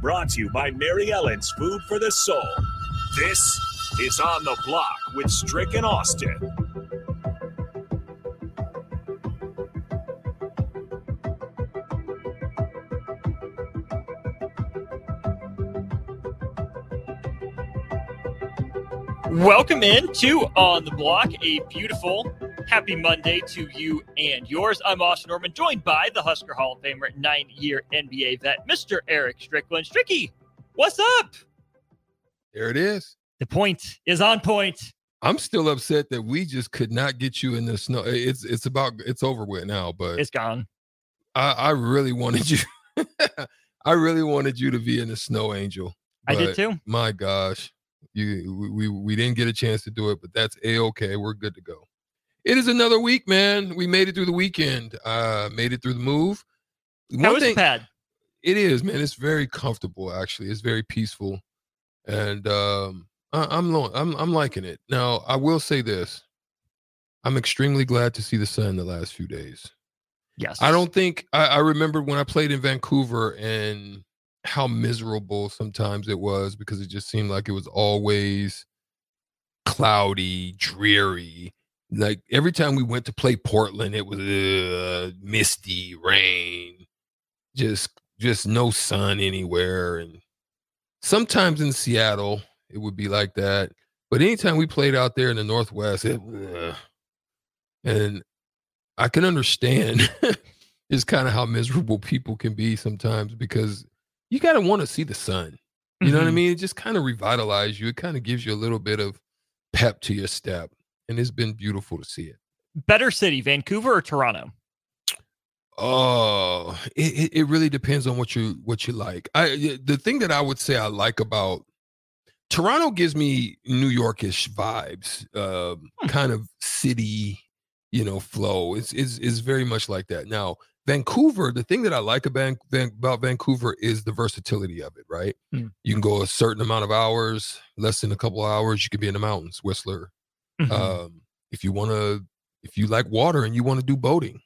Brought to you by Mary Ellen's Food for the Soul. This is On the Block with Strick and Austin. Welcome in to On the Block, a beautiful happy Monday to you and yours. I'm Austin Norman, joined by the Husker Hall of Famer, nine year NBA vet, Mr. Erick Strickland. Stricky, what's up? There it is. The point is on point. I'm still upset that we just could not get you in the snow. It's it's about it's over with now, but It's gone. I, I really wanted you. I really wanted you to be in the snow angel. I did too. My gosh, you we, we we didn't get a chance to do it, but that's a okay. We're good to go. It is another week, man. We made it through the weekend. Uh, made it through the move. How was the pad? It is, man. It's very comfortable. Actually, it's very peaceful, and um, I, I'm lo- I'm I'm liking it. Now, I will say this: I'm extremely glad to see the sun the last few days. Yes. I don't think I, I remember when I played in Vancouver and how miserable sometimes it was because it just seemed like it was always cloudy, dreary. Like every time we went to play Portland, it was uh, misty, rain, just just no sun anywhere. And sometimes in Seattle, it would be like that. But anytime we played out there in the Northwest, it, uh, and I can understand is kind of how miserable people can be sometimes because you got to want to see the sun. You know what I Mhm. mean? It just kind of revitalizes you. It kind of gives you a little bit of pep to your step. And it's been beautiful to see it. Better city, Vancouver or Toronto? Oh, it, it, it really depends on what you what you like. I the thing that I would say I like about Toronto gives me New Yorkish vibes, um, kind of city, you know, flow. It's is is very much like that. Now, Vancouver, the thing that I like about, about Vancouver is the versatility of it. Right, Mm. you can go a certain amount of hours, less than a couple of hours. You can be in the mountains, Whistler. Mhm. Um, if you want to, if you like water and you want to do boating,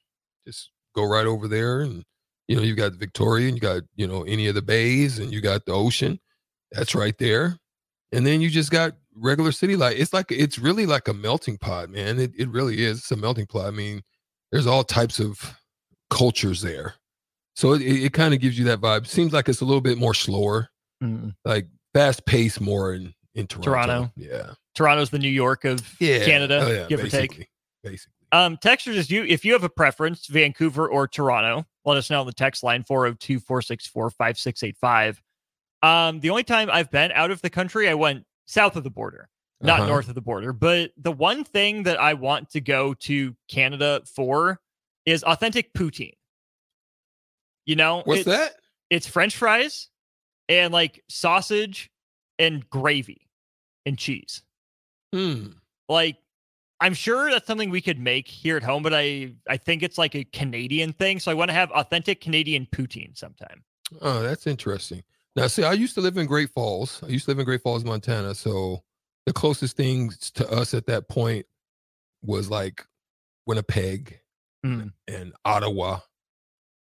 just go right over there. And you know, you got Victoria, and you got you know any of the bays, and you got the ocean. That's right there. And then you just got regular city life. It's like it's really like a melting pot, man. It it really is. It's a melting pot. I mean, there's all types of cultures there. So it, it kind of gives you that vibe. Seems like it's a little bit more slower, Mm. like fast paced more in in Toronto. Toronto. Yeah. Toronto's the New York of Yeah. Canada, Oh, yeah, give or take. basically, Basically. Um, texters, is you if you have a preference, Vancouver or Toronto, let us know on the text line 402 464 5685. Um, the only time I've been out of the country, I went south of the border, not Uh-huh. north of the border. But the one thing that I want to go to Canada for is authentic poutine. You know, What's it- that? It's French fries and like sausage and gravy and cheese Hmm. like i'm sure that's something we could make here at home but i i think it's like a canadian thing so i want to have authentic canadian poutine sometime Oh, that's interesting. Now, see, I used to live in Great Falls. I used to live in Great Falls, Montana. So the closest things to us at that point was like Winnipeg Mm. and Ottawa.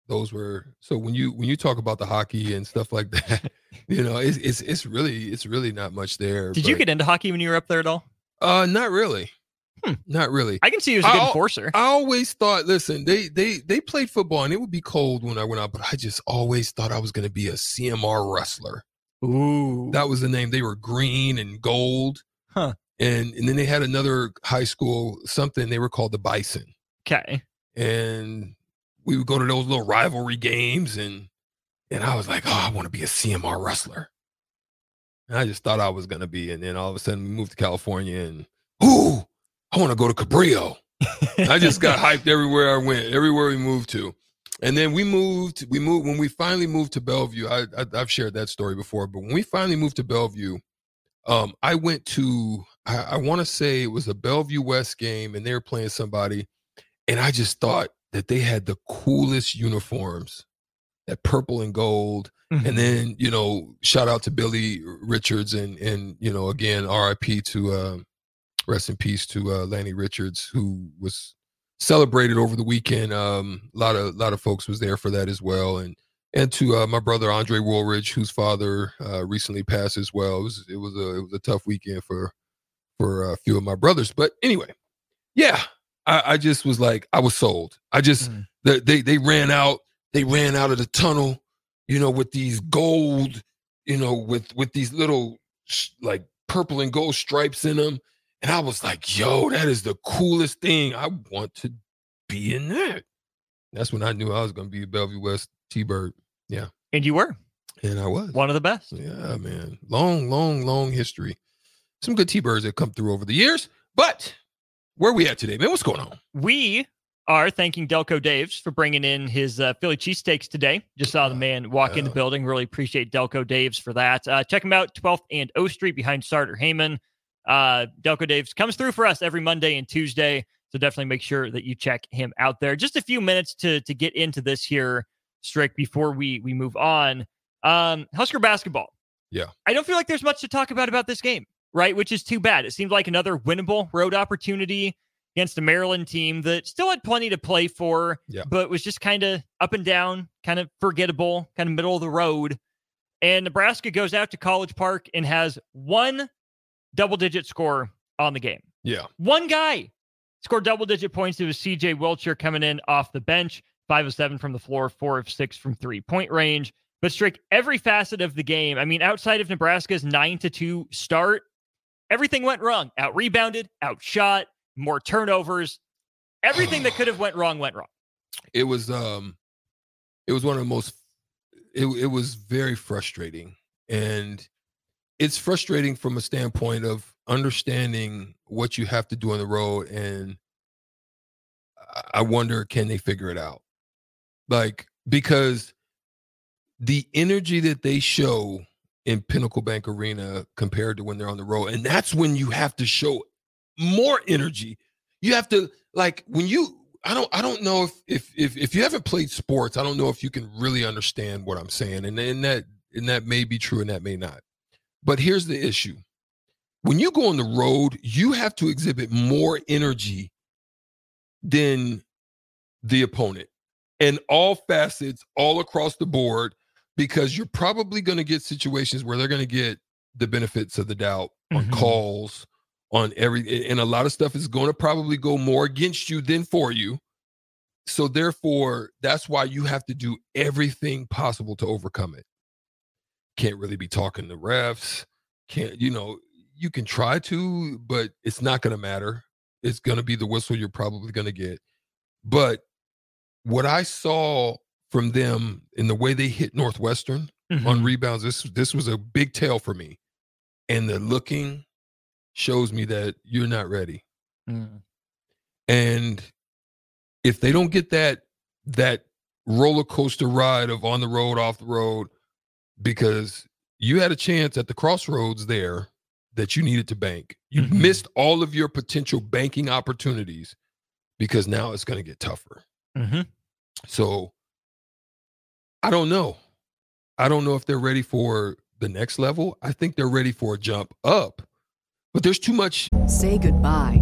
Those were so when you when you talk about the hockey and stuff like that, you know, it's it's it's really it's really not much there. Did you get into hockey when you were up there at all? Uh, not really. Hmm. Not really. I can see you as a good I'll- enforcer. I always thought, listen, they they they played football and it would be cold when I went out, but I just always thought I was going to be a CMR Rustler. Ooh. That was the name. They were green and gold. Huh. And and then they had another high school something. They were called the Bison, Okay. and we would go to those little rivalry games, and and I was like, oh, I want to be a CMR Rustler. And I just thought I was going to be, and then all of a sudden we moved to California, and ooh, I want to go to Cabrillo. I just got hyped everywhere I went, everywhere we moved to. And then we moved, we moved when we finally moved to Bellevue. I, I I've shared that story before, but when we finally moved to Bellevue, um, I went to I, I want to say it was a Bellevue West game, and they were playing somebody, and I just thought that they had the coolest uniforms, that purple and gold. Mhm. And then, you know, shout out to Billy Richards and and you know, again, RIP to uh rest in peace to uh Lanny Richards, who was celebrated over the weekend. Um a lot of a lot of folks was there for that as well. And and to uh, my brother Andre Woolridge, whose father uh recently passed as well. It was it was a it was a tough weekend for for a few of my brothers. But anyway, yeah. I, I just was like, I was sold. I just they, they they ran out, they ran out of the tunnel you know, with these gold, you know, with with these little sh- like purple and gold stripes in them. And I was like, yo, that is the coolest thing. I want to be in that. That's when I knew I was gonna be a Bellevue West T-Bird. Yeah. And you were And I was. one of the best. Yeah, man. Long, long, long history. Some good T-Birds that come through over the years. But where we at today, man? What's going on? We are thanking Delco Daves for bringing in his uh, Philly cheesesteaks today. Just saw the man walk in the building. Really appreciate Delco Daves for that. Uh, check him out, 12th and O Street behind Starter Heyman. Uh, Delco Daves comes through for us every Monday and Tuesday. So definitely make sure that you check him out there. Just a few minutes to to get into this here, Strick, before we we move on. Um, Husker basketball. Yeah. I don't feel like there's much to talk about about this game, right? Which is too bad. It seemed like another winnable road opportunity against a Maryland team that still had plenty to play for, Yeah. but was just kind of up and down, kind of forgettable, kind of middle of the road. And Nebraska goes out to College Park and has one double digit score on the game. Yeah. One guy scored double digit points. It was CJ Wilcher coming in off the bench, five of seven from the floor, four of six from three point range. But Strick, every facet of the game, I mean, outside of Nebraska's nine to two start, everything went wrong. Out rebounded, outshot, more turnovers. Everything that could have went wrong went wrong. it was um it was one of the most it, it was very frustrating and it's frustrating from a standpoint of understanding what you have to do on the road and I- wonder can they figure it out like because the energy that they show in pinnacle bank arena compared to when they're on the road and that's when you have to show more energy you have to like when you I don't I don't know if if if if you haven't played sports, I don't know if you can really understand what I'm saying. And and that and that may be true and that may not. But here's the issue. When you go on the road, you have to exhibit more energy than the opponent in all facets, all across the board, because you're probably going to get situations where they're going to get the benefits of the doubt on Mhm. calls, on every, and a lot of stuff is going to probably go more against you than for you. So therefore, that's why you have to do everything possible to overcome it. Can't really be talking to refs. Can't, you know, you can try to, but it's not going to matter. It's going to be the whistle you're probably going to get. But what I saw from them in the way they hit Northwestern on mm-hmm. rebounds, this this was a big tell for me. And the looking shows me that you're not ready. Mm. And if they don't get that that roller coaster ride of on the road, off the road, because you had a chance at the crossroads there that you needed to bank. You Mhm. missed all of your potential banking opportunities because now it's going to get tougher. Mhm. So I don't know. I don't know if they're ready for the next level. I think they're ready for a jump up. But there's too much. Say goodbye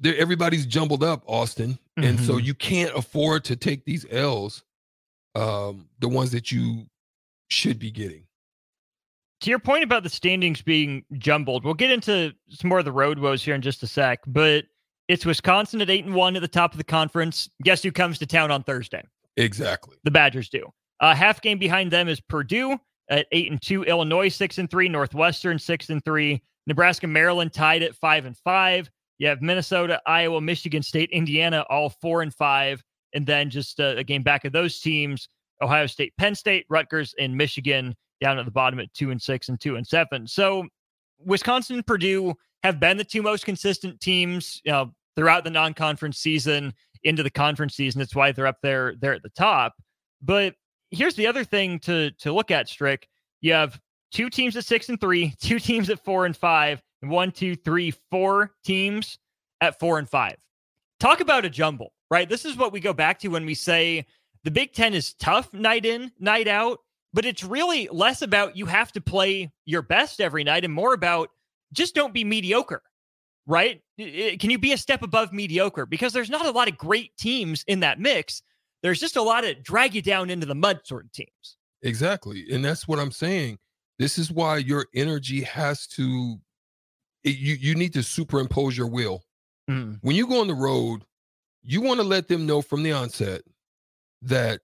They're, everybody's jumbled up, Austin. And so Mhm. you can't afford to take these L's, um, the ones that you should be getting. to your point about the standings being jumbled, we'll get into some more of the road woes here in just a sec. But it's Wisconsin at eight and one at the top of the conference. Guess who comes to town on Thursday? Exactly. The Badgers do. Uh, half game behind them is Purdue at eight and two, Illinois six and three, Northwestern six and three, Nebraska, Maryland tied at five and five. You have Minnesota, Iowa, Michigan State, Indiana all four and five, and then just uh, a game back of those teams: Ohio State, Penn State, Rutgers, and Michigan down at the bottom at two and six and two and seven. So Wisconsin and Purdue have been the two most consistent teams you know, throughout the non-conference season into the conference season. That's why they're up there. They're at the top. But here's the other thing to to look at, Strick. You have two teams at six and three, two teams at four and five, one, two, three, four teams at four and five. Talk about a jumble, right? This is what we go back to when we say the Big Ten is tough night in, night out, but it's really less about you have to play your best every night and more about just don't be mediocre, right? Can you be a step above mediocre? Because there's not a lot of great teams in that mix. There's just a lot of drag you down into the mud sort of teams. Exactly. And that's what I'm saying. This is why your energy has to it- you you need to superimpose your will. Mm. When you go on the road, you want to let them know from the onset that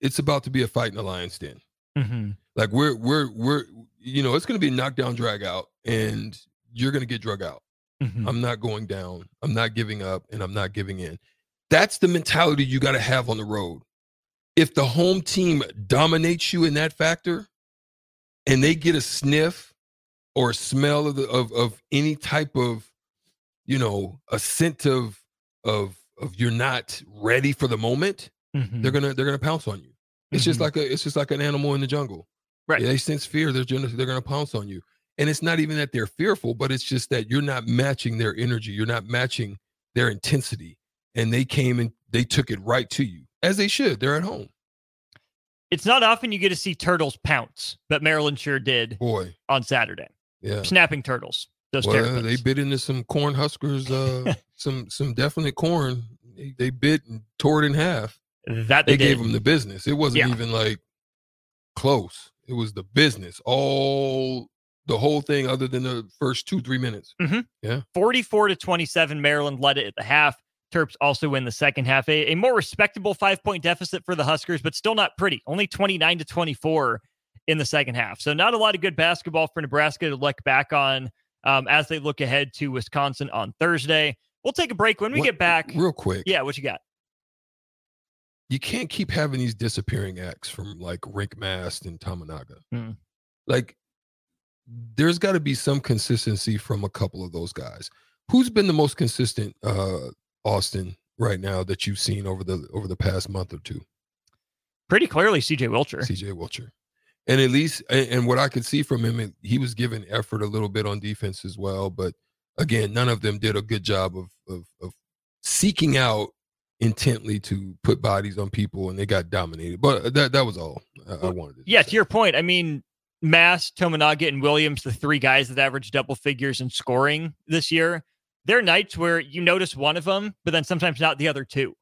it's about to be a fight in the lion's den. Mm-hmm. Like we're we're we're you know, it's going to be a knockdown drag out and you're going to get drug out. Mm-hmm. I'm not going down. I'm not giving up and I'm not giving in. That's the mentality you got to have on the road. If the home team dominates you in that factor and they get a sniff or smell of the, of of any type of you know, a scent of of of you're not ready for the moment, Mm-hmm. they're to they're to pounce on you. It's just like a it's just like an animal in the jungle. Right. They sense fear, they're gonna, they're to pounce on you. And it's not even that they're fearful, but it's just that you're not matching their energy. You're not matching their intensity. And they came and they took it right to you, as they should. They're at home. it's not often you get to see turtles pounce, but Maryland sure did Boy, on Saturday. Yeah. Snapping turtles. Those Well, terrapins. they bit into some corn huskers, uh, some some definite corn. They, they bit and tore it in half. that They, they, gave them the business. It wasn't Yeah. even like close. It was the business. All the whole thing, other than the first two three minutes. Yeah, 44 to 27. Maryland led it at the half. Terps also win the second half. A, a more respectable five point deficit for the Huskers, but still not pretty. Only 29 to 24 in the second half. So, not a lot of good basketball for Nebraska to look back on um, as they look ahead to Wisconsin on Thursday. We'll take a break when we What- get back. real quick. Yeah, what you got? you can't keep having these disappearing acts from like Rienk Mast and Tominaga. Mm. Like, there's got to be some consistency from a couple of those guys. Who's been the most consistent, uh, Austin, right now that you've seen over the over the past month or two? Pretty clearly, CJ Wilcher. CJ Wilcher. And at least, and, what I could see from him, he was given effort a little bit on defense as well. But again, none of them did a good job of of, of seeking out intently to put bodies on people, and they got dominated. But that that was all I, I wanted. To Yeah, say. to your point, I mean, Mast, Tominaga, and Williams, the three guys that averaged double figures in scoring this year, there are nights where you notice one of them, but then sometimes not the other two,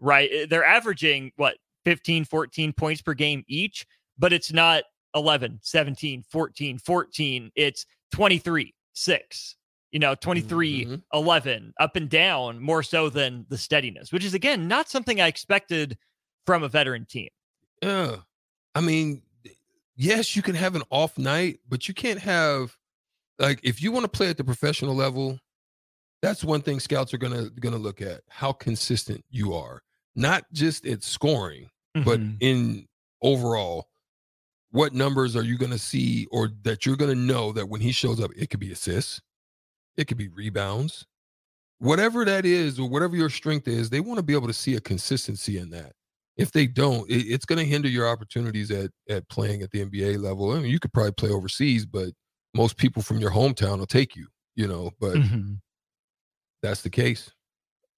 right? Eh, They're averaging what, 15, 14 points per game each, but it's not 11, 17, 14, 14. It's 23, 6, you know, 23, Mhm. 11, up and down more so than the steadiness, which is, again, not something I expected from a veteran team. Yeah. I mean, yes, you can have an off night, but you can't have like if you want to play at the professional level, that's one thing scouts are gonna gonna look at how consistent you are, not just at scoring, but Mhm. in overall. What numbers are you going to see, or that you're going to know that when he shows up, it could be assists, it could be rebounds, whatever that is, or whatever your strength is. They want to be able to see a consistency in that if they don't, it, it's going to hinder your opportunities at at playing at the NBA level. I mean, you could probably play overseas, but most people from your hometown will take you, you know. But Mhm. that's the case.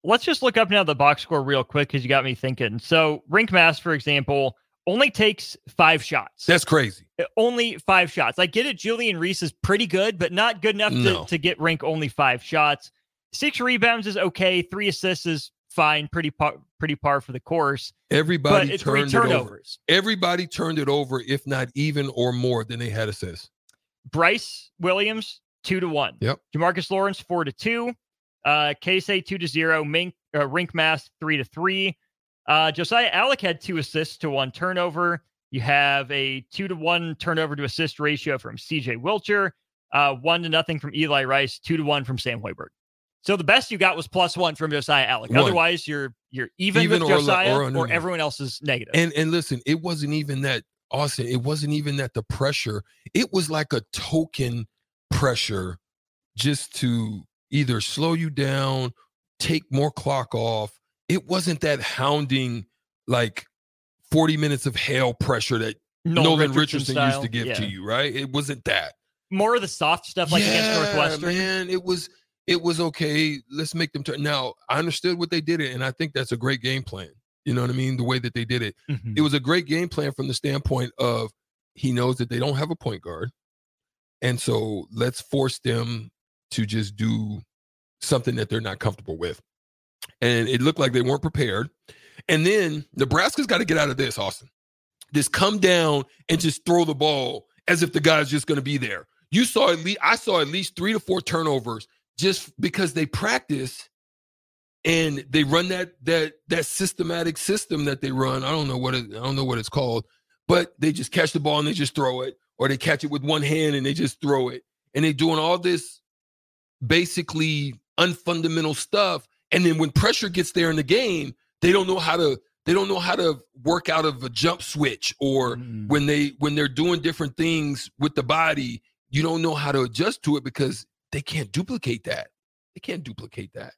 Let's just look up now the box score real quick because you got me thinking. So, Rienk Mast, for example, only takes five shots. That's crazy. Uh, only five shots. I get it. Julian Reese is pretty good, but not good enough No. to, to get Rienk only five shots. Six rebounds is okay. Three assists is fine. Pretty par, pretty par for the course. Everybody turned it over. turnovers. Everybody turned it over, if not even or more than they had assists. Brice Williams two to one. Yep. Jamarques Lawrence four to two. Uh, Casey two to zero. Mink uh, Rienk Mast three to three. Uh, Josiah Allick had two assists to one turnover. You have a two to one turnover to assist ratio from CJ Wilcher. Uh, one to nothing from Eli Rice. Two to one from Sam Hoiberg. So the best you got was plus one from Josiah Allick. One. Otherwise, you're you're even, Even with or Josiah or or, everyone else is negative. And and listen, it wasn't even that Austin. It wasn't even that the pressure. It was like a token pressure, just to either slow you down, take more clock off. It wasn't that hounding like forty minutes of hell pressure that Nolan Nolan Richardson, used style. to give Yeah. to you. Right? It wasn't that. More of the soft stuff like against Northwestern. Man, it was it was okay. Let's make them turn. Now I understood what they did it, and I think that's a great game plan. You know what I mean? The way that they did it, Mhm. it was a great game plan from the standpoint of he knows that they don't have a point guard, and so let's force them to just do something that they're not comfortable with. And it looked like they weren't prepared. And then Nebraska's got to get out of this, Austin. Just come down and just throw the ball as if the guy's just going to be there. You saw at least I saw at least three to four turnovers just because they practice and they run that that that systematic system that they run. I don't know what it, I don't know what it's called, but they just catch the ball and they just throw it, or they catch it with one hand and they just throw it, and they're doing all this basically unfundamental stuff. And then when pressure gets there in the game, they don't know how to they don't know how to work out of a jump switch or Mm. when they when they're doing different things with the body you don't know how to adjust to it because they can't duplicate that. They can't duplicate that.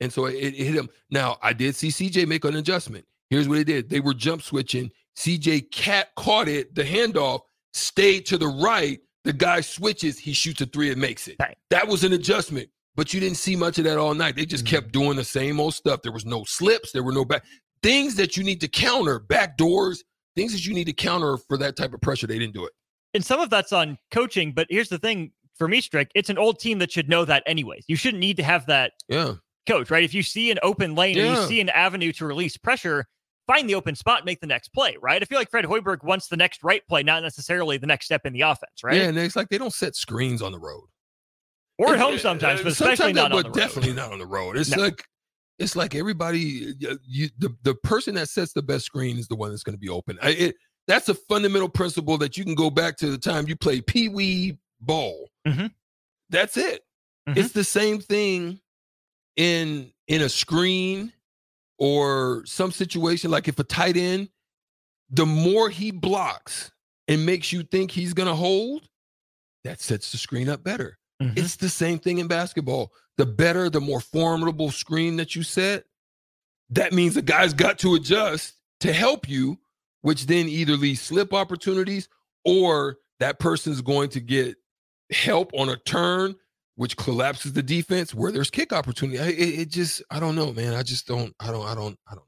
And so it, it hit him now i did see cj make an adjustment. Here's what they did. They were jump switching. Cj cat caught it the handoff stayed to the right. The guy switches. He shoots a three and makes it. Right. that was an adjustment but you didn't see much of that all night they just Mhm. kept doing the same old stuff there was no slips there were no back things that you need to counter back doors things that you need to counter for that type of pressure. They didn't do it. and some of that's on coaching. But here's the thing for me, Strick, it's an old team that should know that anyways. You shouldn't need to have that Yeah. coach, right? If you see an open lane or you see an avenue to release pressure, find the open spot, make the next play, right? I feel like Fred Hoiberg wants the next right play, not necessarily the next step in the offense, right? Yeah. And it's like they don't set screens on the road. Or at home sometimes, uh, but especially sometimes, not but on the road. definitely not on the road. It's No. like it's like everybody. uh, You the the person that sets the best screen is the one that's going to be open. I, it, that's a fundamental principle that you can go back to the time you played pee wee ball. Mhm. That's it. Mhm. It's the same thing in in a screen or some situation like if a tight end the more he blocks and makes you think he's going to hold that sets the screen up better Mhm. it's the same thing in basketball. The better the more formidable screen that you set that means the guy's got to adjust to help you which then either leaves slip opportunities or that person's going to get help on a turn which collapses the defense where there's kick opportunity. I- it, it just i don't know man. I just don't i don't i don't i don't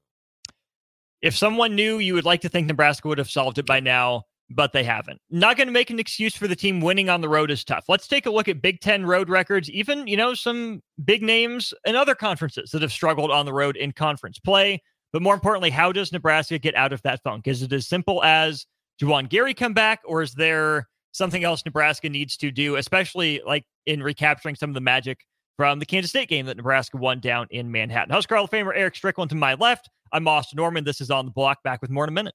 if someone knew, you would like to think Nebraska would have solved it by now, but they haven't. Not going to make an excuse for the team winning on the road is tough. Let's take a look at Big Ten road records, even, you know, some big names in other conferences that have struggled on the road in conference play. But more importantly, how does Nebraska get out of that funk? Is it as simple as Juwan Gary come back, or is there something else Nebraska needs to do, especially like in recapturing some of the magic from the Kansas State game that Nebraska won down in Manhattan? Husker Hall of Famer Erick Strickland to my left. I'm Austin Norman. This is on the block. Back with more in a minute.